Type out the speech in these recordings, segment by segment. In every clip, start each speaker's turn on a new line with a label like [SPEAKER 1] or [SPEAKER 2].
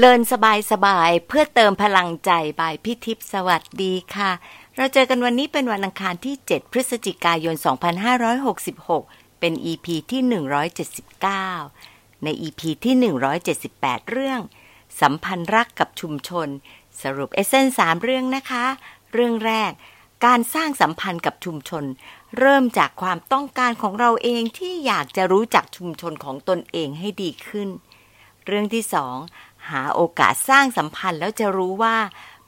[SPEAKER 1] เลินสบายสบายเพื่อเติมพลังใจบายพี่ทิพย์สวัสดีค่ะ เราเจอกันวันนี้เป็นวันอังคารที่ 7 พฤศจิกายน 2566 เป็น EP ีที่ 179 ใน EP ีที่ 178 เรื่อง สัมพันธ์รักกับชุมชน สรุปเอเซนสามเรื่องนะคะ เรื่องแรก การสร้างสัมพันธ์กับชุมชน เริ่มจากความต้องการของเราเองที่อยากจะรู้จักชุมชนของตนเองให้ดีขึ้น เรื่องที่สอง หาโอกาสสร้างสัมพันธ์แล้วจะรู้ว่า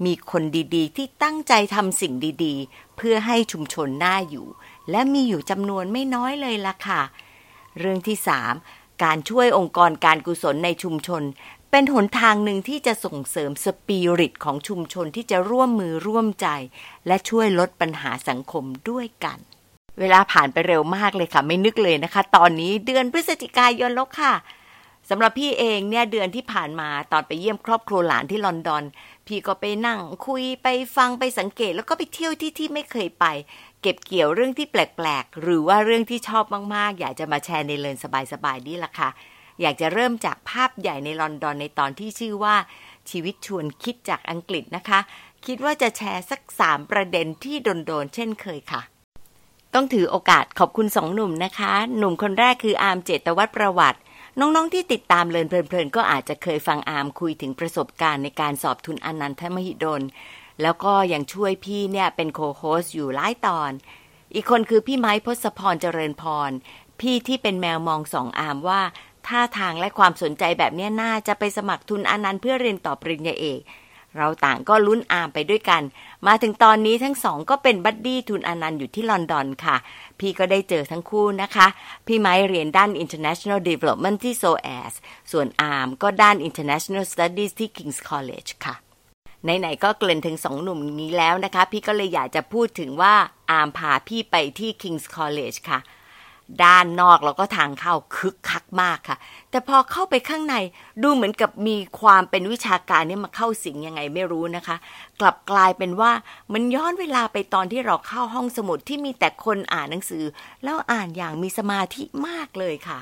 [SPEAKER 1] มีคนดีๆ ที่ตั้งใจทำสิ่งดีๆ เพื่อให้ชุมชนน่าอยู่ และมีอยู่จำนวนไม่น้อยเลยล่ะค่ะ เรื่องที่สามการช่วยองค์กรการกุศลในชุมชน เป็นหนทางหนึ่งที่จะส่งเสริมสปิริตของชุมชนที่จะร่วมมือร่วมใจ และช่วยลดปัญหาสังคมด้วยกัน เวลาผ่านไปเร็วมากเลยค่ะ ไม่นึกเลยนะคะ ตอนนี้เดือนพฤศจิกายนแล้วค่ะ สำหรับพี่เองเนี่ยเดือนที่ผ่านมาตอนไปเยี่ยมครอบครัวหลานที่ลอนดอน พี่ก็ไปนั่งคุยไปฟังไปสังเกต แล้วก็ไปเที่ยวที่ที่ไม่เคยไป เก็บเกี่ยวเรื่องที่แปลกๆ หรือว่าเรื่องที่ชอบมากๆ อยากจะมาแชร์ในเลินสบายๆนี่แหละค่ะ อยากจะเริ่มจากภาพใหญ่ในลอนดอนในตอนที่ชื่อว่าชีวิตชวนคิดจากอังกฤษนะคะ คิดว่าจะแชร์สักสามประเด็นที่โดนๆเช่นเคยค่ะต้องถือโอกาสขอบคุณสองหนุ่มนะคะ หนุ่มคนแรกคืออาร์มเจตวัตรประวัติ น้องๆที่ติดตาม Learn เพลินๆ ก็อาจจะเคยฟังอาร์มคุยถึงประสบการณ์ในการสอบทุนอานันทมหิดล แล้วก็ยังช่วยพี่เนี่ยเป็น co-host อยู่หลายตอน อีกคนคือพี่ไม้พศพรเจริญพร พี่ที่เป็นแมวมองส่องอาร์มว่าท่าทางและความสนใจแบบนี้น่าจะไปสมัครทุนอานันท์เพื่อเรียนต่อปริญญาเอก เราต่างก็ลุ้นอาร์มไปด้วยกัน มาถึงตอนนี้ทั้งสองก็เป็น buddy ทุนอานันท์อยู่ที่ลอนดอนค่ะ พี่ก็ได้เจอทั้งคู่นะคะ พี่ไม้เรียนด้าน International Development ที่ SOAS ส่วนอามก็ด้าน International Studies ที่ King's College ค่ะไหนๆก็เกริ่นถึงสองหนุ่มนี้แล้วนะคะ พี่ก็เลยอยากจะพูดถึงว่าอามพาพี่ไปที่ King's College ค่ะ ด้านนอกแล้วก็ทางเข้าคึกคักมากค่ะ แต่พอเข้าไปข้างในดูเหมือนกับมีความเป็นวิชาการนี่มาเข้าสิงยังไงไม่รู้นะคะ กลับกลายเป็นว่ามันย้อนเวลาไปตอนที่เราเข้าห้องสมุดที่มีแต่คนอ่านหนังสือ แล้วอ่านอย่างมีสมาธิมากเลยค่ะ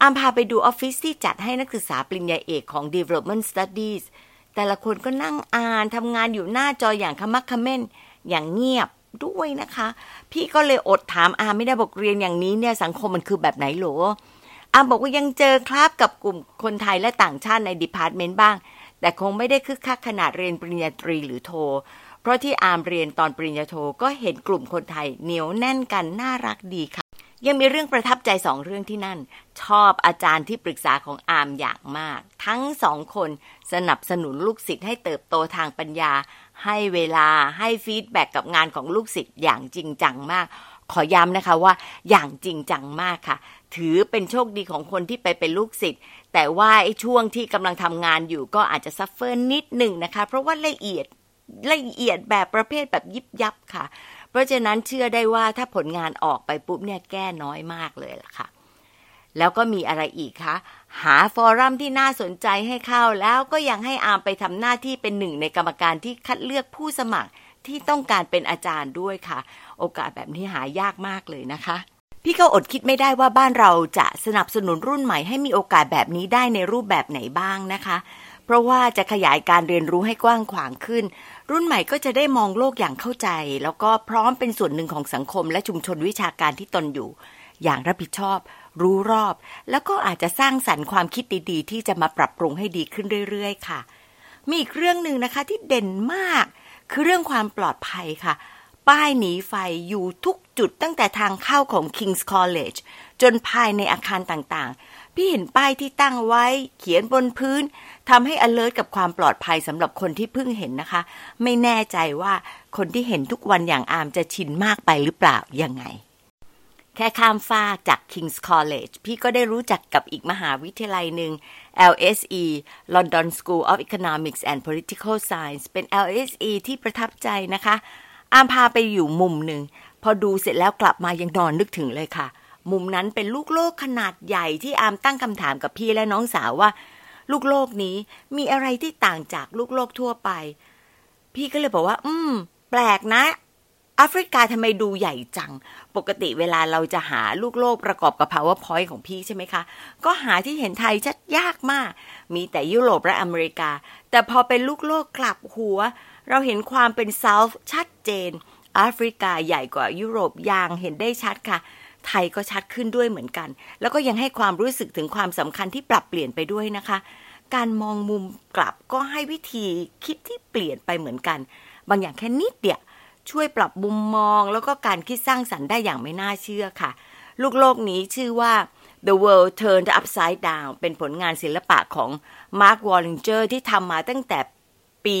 [SPEAKER 1] อามพาไปดูออฟฟิศที่จัดให้นักศึกษาปริญญาเอกของ Development Studies แต่ละคนก็นั่งอ่านทำงานอยู่หน้าจออย่างขมักขม้นอย่างเงียบ ด้วยนะคะ พี่ก็เลยอดถามอาไม่ได้บอกเรียนอย่างนี้เนี่ยสังคมมันคือแบบไหนหรออาบอกว่ายังเจอคราบกับกลุ่มคนไทยและต่างชาติใน department บ้าง แต่คงไม่ได้คึกคักขนาดเรียนปริญญาตรีหรือโท เพราะที่อาร์มเรียนตอนปริญญาโทก็เห็นกลุ่มคนไทยเหนียวแน่นกันน่ารักดีค่ะ ยังมีเรื่องประทับใจสองเรื่องที่นั่น ชอบอาจารย์ที่ปรึกษาของอาร์มอย่างมาก ทั้งสองคนสนับสนุนลูกศิษย์ให้เติบโตทางปัญญา ให้เวลาให้ feedback กับงานของลูกศิษย์อย่างจริงจังมาก ขอย้ำนะคะว่าอย่างจริงจังมากค่ะ ถือเป็นโชคดีของคนที่ไปเป็นลูกศิษย์แต่ว่าไอ้ช่วงที่กำลังทำงานอยู่ก็อาจจะ suffer นิดหนึ่งนะคะ เพราะว่าละเอียดละเอียดแบบประเภทแบบยิบยับค่ะ เพราะฉะนั้นเชื่อได้ว่าถ้าผลงานออกไปปุ๊บเนี่ยแก้น้อยมากเลยล่ะค่ะ แล้วก็มีอะไรอีกคะ หา forum ที่น่าสนใจให้เข้าแล้วก็ยังให้อาร์มไปทำหน้าที่เป็นหนึ่งในกรรมการที่คัดเลือกผู้สมัครที่ต้องการเป็นอาจารย์ด้วยค่ะ โอกาสแบบนี้หายากมากเลยนะคะ พี่ก็อดคิดไม่ได้ว่าบ้านเราจะสนับสนุนรุ่นใหม่ให้มีโอกาสแบบนี้ได้ในรูปแบบไหนบ้างนะคะ เพราะว่าจะขยายการเรียนรู้ให้กว้างขวางขึ้น รุ่นใหม่ก็จะได้มองโลกอย่างเข้าใจ แล้วก็พร้อมเป็นส่วนหนึ่งของสังคมและชุมชนวิชาการที่ตนอยู่ อย่างรับผิดชอบ รู้รอบ แล้วก็อาจจะสร้างสรรค์ความคิดดีๆ ที่จะมาปรับปรุงให้ดีขึ้นเรื่อยๆ ค่ะ มีอีกเรื่องหนึ่งนะคะที่เด่นมาก คือเรื่องความปลอดภัยค่ะ ป้ายหนีไฟอยู่ทุกจุดตั้งแต่ทางเข้าของ King's College จนภายในอาคารต่างๆ พี่เห็นป้ายที่ตั้งไว้ เขียนบนพื้นทำให้ alert กับความปลอดภัยสำหรับคนที่เพิ่งเห็นนะคะ ไม่แน่ใจว่าคนที่เห็นทุกวันอย่างอามจะชินมากไปหรือเปล่ายังไง แค่ข้ามฟากจาก King's College พี่ก็ได้รู้จักกับอีกมหาวิทยาลัยหนึ่ง LSE London School of Economics and Political Science เป็น LSE ที่ประทับใจนะคะ อามพาไปอยู่มุมหนึ่ง พอดูเสร็จแล้วกลับมายังนอนนึกถึงเลยค่ะ มุมนั้นเป็นลูกโลกขนาดใหญ่ที่อามตั้งคำถามกับพี่และน้องสาวว่า ลูกโลกนี้มีอะไรที่ต่างจากลูกโลกทั่วไป พี่ก็เลยบอกว่า อืม แปลกนะแอฟริกาทำไมดูใหญ่จัง ปกติเวลาเราจะหาลูกโลกประกอบกับ powerpoint ของพี่ใช่ไหมคะ ก็หาที่เห็นไทยชัดยากมาก มีแต่ยุโรปและอเมริกา แต่พอเป็นลูกโลกกลับหัว เราเห็นความเป็น South ชัดเจนแอฟริกาใหญ่กว่ายุโรปอย่างเห็นได้ชัดค่ะ ไทยก็ชัดขึ้นด้วยเหมือนกัน แล้วก็ยังให้ความรู้สึกถึงความสำคัญที่ปรับเปลี่ยนไปด้วยนะคะ การมองมุมกลับก็ให้วิธีคิดที่เปลี่ยนไปเหมือนกัน บางอย่างแค่นิดเดียวช่วยปรับมุมมองแล้วก็การคิดสร้างสรรค์ได้อย่างไม่น่าเชื่อค่ะ ลูกโลกนี้ชื่อว่า The World Turned Upside Down เป็นผลงานศิลปะของ Mark Wallinger ที่ทำมาตั้งแต่ปี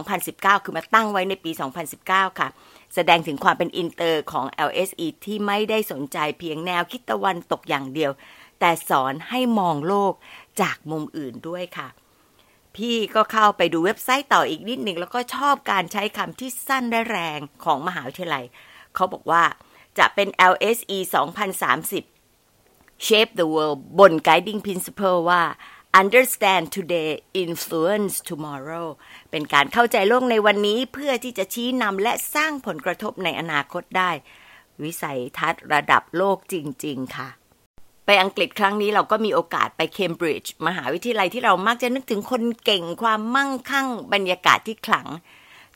[SPEAKER 1] 2019 คือมาตั้งไว้ในปี 2019 ค่ะ แสดงถึงความเป็นอินเตอร์ของ LSE ที่ไม่ได้สนใจเพียงแนวคิดตะวันตกอย่างเดียว แต่สอนให้มองโลกจากมุมอื่นด้วยค่ะ พี่ก็เข้าไปดูเว็บไซต์ต่ออีกนิดหนึ่งแล้วก็ชอบการใช้คำที่สั้นและแรงของมหาวิทยาลัย เขาบอกว่าจะเป็น LSE 2030 Shape the World บน Guiding Principle ว่า Understand today influence tomorrow เป็นการเข้าใจโลกในวันนี้เพื่อที่จะชี้นำและสร้างผลกระทบในอนาคตได้ วิสัยทัศน์ระดับโลกจริง ๆ ค่ะ ไปอังกฤษครั้งนี้เราก็มีโอกาสไปเคมบริดจ์มหาวิทยาลัยที่เรามักจะนึกถึงคนเก่งความมั่งคั่งบรรยากาศที่ขลัง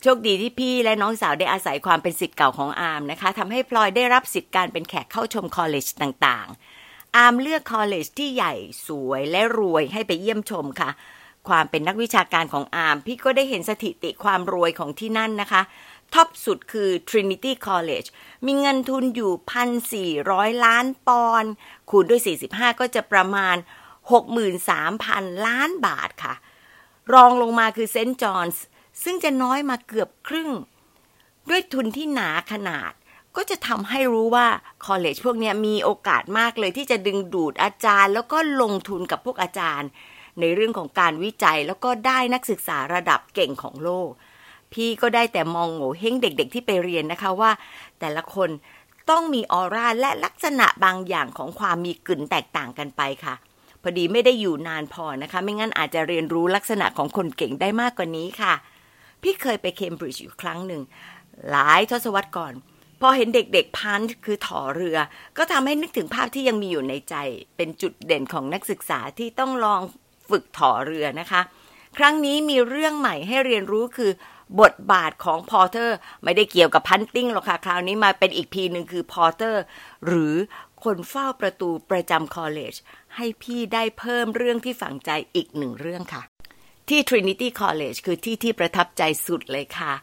[SPEAKER 1] โชคดีที่พี่และน้องสาวได้อาศัยความเป็นศิษย์เก่าของอาร์มนะคะทำให้พลอยได้รับสิทธิ์การเป็นแขกเข้าชม college ต่างๆ อาร์มเลือก college ที่ใหญ่สวยและรวยให้ไปเยี่ยมชมค่ะ ความเป็นนักวิชาการของอาร์มพี่ก็ได้เห็นสถิติความรวยของที่นั่นนะคะ top สุดคือ Trinity College มีเงินทุนอยู่ 1,400 ล้านปอนด์คูณด้วย 45 ก็จะประมาณ 63,000 ล้านบาทค่ะ รองลงมาคือเซนต์จอห์นส์ซึ่งจะน้อยมาเกือบครึ่ง ด้วยทุนที่หนาขนาด ก็จะทำให้รู้ว่าคอลเลจพวกนี้มีโอกาสมากเลยที่จะดึงดูดอาจารย์ แล้วก็ลงทุนกับพวกอาจารย์ ในเรื่องของการวิจัยแล้วก็ได้นักศึกษาระดับเก่งของโลก พี่ก็ได้แต่มองโง่เฮงเด็กๆ ที่ไปเรียนนะคะว่า แต่ละคนต้องมีออร่าและลักษณะบางอย่างของความมีกลิ่นแตกต่างกันไปค่ะ พอดีไม่ได้อยู่นานพอนะคะ ไม่งั้นอาจจะเรียนรู้ลักษณะของคนเก่งได้มากกว่านี้ค่ะ พี่เคยไปเคมบริดจ์อยู่ครั้งหนึ่งหลายทศวรรษก่อน พอเห็นเด็กๆพันคือถอเรือ ก็ทำให้นึกถึงภาพที่ยังมีอยู่ในใจ เป็นจุดเด่นของนักศึกษาที่ต้องลองฝึกถอเรือนะคะ ครั้งนี้มีเรื่องใหม่ให้เรียนรู้คือบทบาทของพอเตอร์ ไม่ได้เกี่ยวกับพันติ้งหรอกค่ะ คราวนี้มาเป็นอีกพีหนึ่งคือพอเตอร์ หรือคนเฝ้าประตูประจำ college ให้พี่ได้เพิ่มเรื่องที่ฝังใจอีกหนึ่งเรื่องค่ะ ที่ Trinity College คือที่ที่ประทับใจสุดเลยค่ะ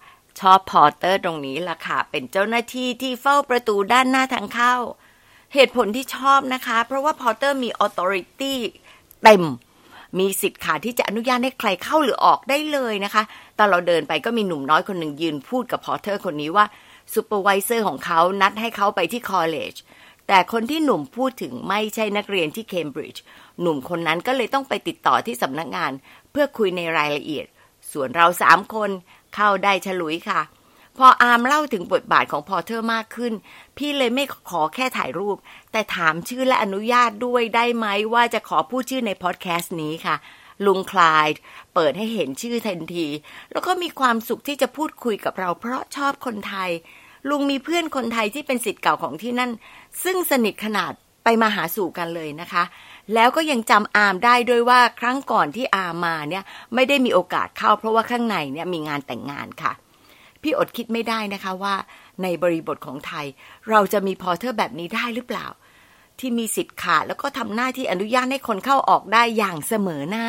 [SPEAKER 1] ชอบ porter ตรงนี้ล่ะค่ะ เป็นเจ้าหน้าที่ที่เฝ้าประตูด้านหน้าทางเข้า เหตุผลที่ชอบนะคะ เพราะว่า porter มี authority เต็ม มีสิทธิ์ค่ะที่จะอนุญาตให้ใครเข้าหรือออกได้เลยนะคะ ตอนเราเดินไปก็มีหนุ่มน้อยคนหนึ่งยืนพูดกับ porter คนนี้ว่าsupervisor ของเขานัดให้เขาไปที่ college แต่คนที่หนุ่มพูดถึงไม่ใช่นักเรียนที่เคมบริดจ์หนุ่มคนนั้นก็เลยต้องไปติดต่อที่สำนักงาน เพื่อคุยในรายละเอียด ส่วนเราสามคน เข้าได้ฉลุยค่ะ พออาร์มเล่าถึงบทบาทของ porter มากขึ้น พี่เลยไม่ขอแค่ถ่ายรูป แต่ถามชื่อและอนุญาตด้วยได้ไหมว่าจะขอพูดชื่อในพอดแคสต์นี้ค่ะลุงคลายเปิดให้เห็นชื่อทันที แล้วก็มีความสุขที่จะพูดคุยกับเราเพราะชอบคนไทย ลุงมีเพื่อนคนไทยที่เป็นศิษย์เก่าของที่นั่น ซึ่งสนิทขนาดไปมาหาสู่กันเลยนะคะ แล้วก็ยังจำอาร์มได้ด้วยว่าครั้งก่อนที่อาร์มมาเนี่ยไม่ได้มีโอกาสเข้า เพราะว่าข้างในเนี่ยมีงานแต่งงานค่ะ พี่อดคิดไม่ได้นะคะว่า ในบริบทของไทย เราจะมี porter แบบนี้ได้หรือเปล่า ที่มีสิทธิ์ขาดแล้วก็ทำหน้าที่อนุญาตให้คนเข้าออกได้อย่างเสมอหน้า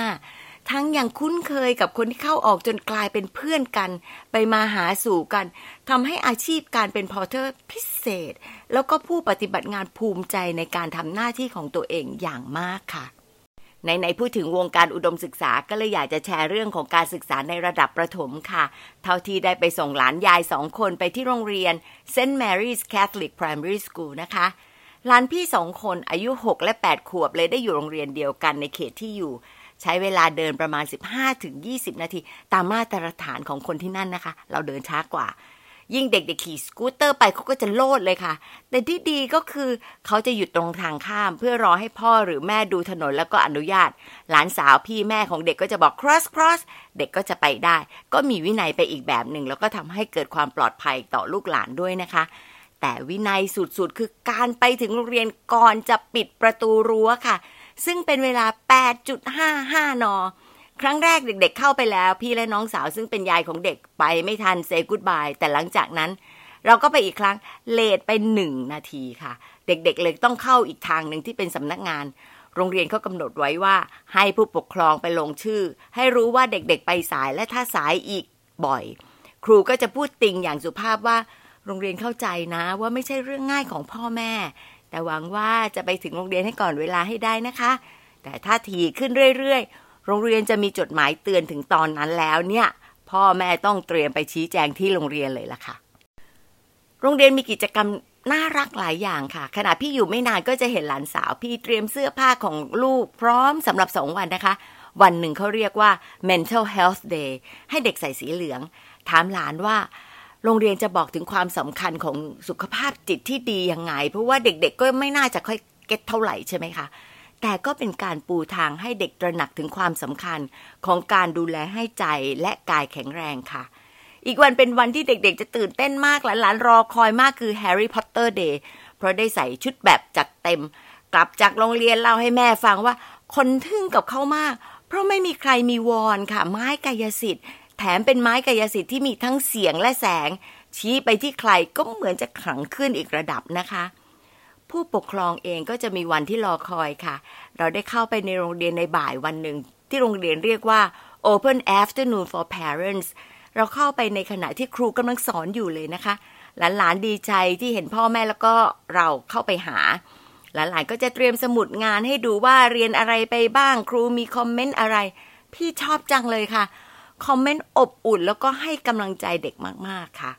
[SPEAKER 1] ทั้งอย่างคุ้นเคยกับคนที่เข้าออกจนกลายเป็นเพื่อนกัน ไปมาหาสู่กันทำให้อาชีพการเป็น porter พิเศษ แล้วก็ผู้ปฏิบัติงานภูมิใจในการทำหน้าที่ของตัวเองอย่างมากค่ะไหนๆพูดถึงวงการอุดมศึกษาก็เลยอยากจะแชร์เรื่องของการศึกษาในระดับประถมค่ะ เท่าที่ได้ไปส่งหลานยายสองคนไปที่โรงเรียน St. Mary's Catholic Primary School นะคะ หลานพี่สองคนอายุ 6 และ 8 ขวบเลยได้อยู่โรงเรียนเดียวกันในเขตที่อยู่ ใช้เวลาเดินประมาณ 15-20 นาที ตามมาตรฐานของคนที่นั่นนะคะ เราเดินช้ากว่า ยิ่งเด็กๆขี่สกูตเตอร์ไปเขาก็จะโลดเลยค่ะ แต่ที่ดีก็คือเขาจะหยุดตรงทางข้าม เพื่อรอให้พ่อหรือแม่ดูถนนแล้วก็อนุญาต หลานสาวพี่แม่ของเด็กก็จะบอก cross cross เด็กก็จะไปได้ ก็มีวินัยไปอีกแบบหนึ่งแล้วก็ทำให้เกิดความปลอดภัยต่อลูกหลานด้วยนะคะแต่วินัยสุดๆ คือการไปถึงโรงเรียนก่อนจะปิดประตูรั้วค่ะ ซึ่งเป็นเวลา 8.55 น ครั้งแรกเด็กๆเข้าไปแล้ว พี่และน้องสาวซึ่งเป็นยายของเด็กไปไม่ทันเซกุดบายแต่หลังจากนั้น เราก็ไปอีกครั้งเลทไปหนึ่งนาทีค่ะ เด็กๆเลยต้องเข้าอีกทางหนึ่งที่เป็นสำนักงาน โรงเรียนเขากำหนดไว้ว่า ให้ผู้ปกครองไปลงชื่อ ให้รู้ว่าเด็กๆ ไปสายและถ้าสายอีกบ่อย ครูก็จะพูดติงอย่างสุภาพว่า โรงเรียนเข้าใจนะว่าไม่ใช่เรื่องง่ายของพ่อแม่ แต่หวังว่าจะไปถึงโรงเรียนให้ก่อนเวลาให้ได้นะคะ แต่ถ้าทีขึ้นเรื่อยๆ โรงเรียนจะมีจดหมายเตือนถึงตอนนั้นแล้วเนี่ย พ่อแม่ต้องเตรียมไปชี้แจงที่โรงเรียนเลยล่ะค่ะ โรงเรียนมีกิจกรรมน่ารักหลายอย่างค่ะ ขณะพี่อยู่ไม่นานก็จะเห็นหลานสาวพี่เตรียมเสื้อผ้าของลูกพร้อมสำหรับสองวันนะคะ วันหนึ่งเขาเรียกว่า mental health day ให้เด็กใส่สีเหลือง ถามหลานว่า โรงเรียนจะบอกถึงความสำคัญของสุขภาพจิตที่ดียังไง เพราะว่าเด็กๆก็ไม่น่าจะค่อยเก็ตเท่าไหร่ใช่ไหมคะ แต่ก็เป็นการปูทางให้เด็กตระหนักถึงความสำคัญของการดูแลให้ใจและกายแข็งแรงค่ะอีกวันเป็นวันที่เด็กๆ จะตื่นเต้นมากหลานๆรอคอยมากคือ Harry Potter Day เพราะได้ใส่ชุดแบบจัดเต็ม กลับจากโรงเรียนเล่าให้แม่ฟังว่า คนทึ่งกับเขามาก เพราะไม่มีใครมีวอนค่ะ ไม้กายสิทธิ์ แถมเป็นไม้กายสิทธิ์ที่มีทั้งเสียงและแสง ชี้ไปที่ใครก็เหมือนจะขลังขึ้นอีกระดับนะคะ ผู้ปกครองเองก็จะมีวันที่รอคอยค่ะ เราได้เข้าไปในโรงเรียนในบ่ายวันหนึ่ง ที่โรงเรียนเรียกว่า Open Afternoon for Parents เราเข้าไปในขณะที่ครูกำลังสอนอยู่เลยนะคะ หลานๆดีใจที่เห็นพ่อแม่แล้วก็เราเข้าไปหาหลานๆก็จะเตรียมสมุดงานให้ดูว่าเรียนอะไรไปบ้างครูมีคอมเมนต์อะไร พี่ชอบจังเลยค่ะ คอมเมนต์อบอุ่นแล้วก็ให้กำลังใจเด็กมากๆค่ะ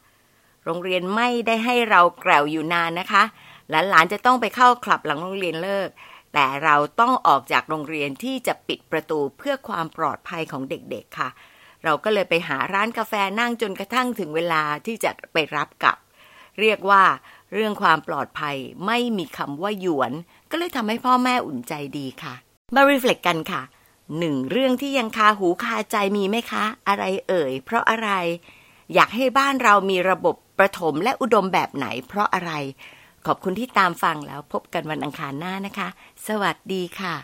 [SPEAKER 1] โรงเรียนไม่ได้ให้เราแกลวอยู่นานนะคะ หลานๆจะต้องไปเข้าคลับหลังโรงเรียนเลิก แต่เราต้องออกจากโรงเรียนที่จะปิดประตูเพื่อความปลอดภัยของเด็กๆค่ะ เราก็เลยไปหาร้านกาแฟนั่งจนกระทั่งถึงเวลาที่จะไปรับกลับ เรียกว่าเรื่องความปลอดภัยไม่มีคำว่าหยวน ก็เลยทำให้พ่อแม่อุ่นใจดีค่ะ มารีเฟล็กกันค่ะ หนึ่งเรื่องที่ยังคาหูคาใจมีไหมคะ อะไรเอ่ย เพราะอะไร อยากให้บ้านเรามีระบบประถมและอุดมแบบไหน เพราะอะไร ขอบคุณที่ตามฟังแล้วพบกันวันอังคารหน้านะคะ สวัสดีค่ะ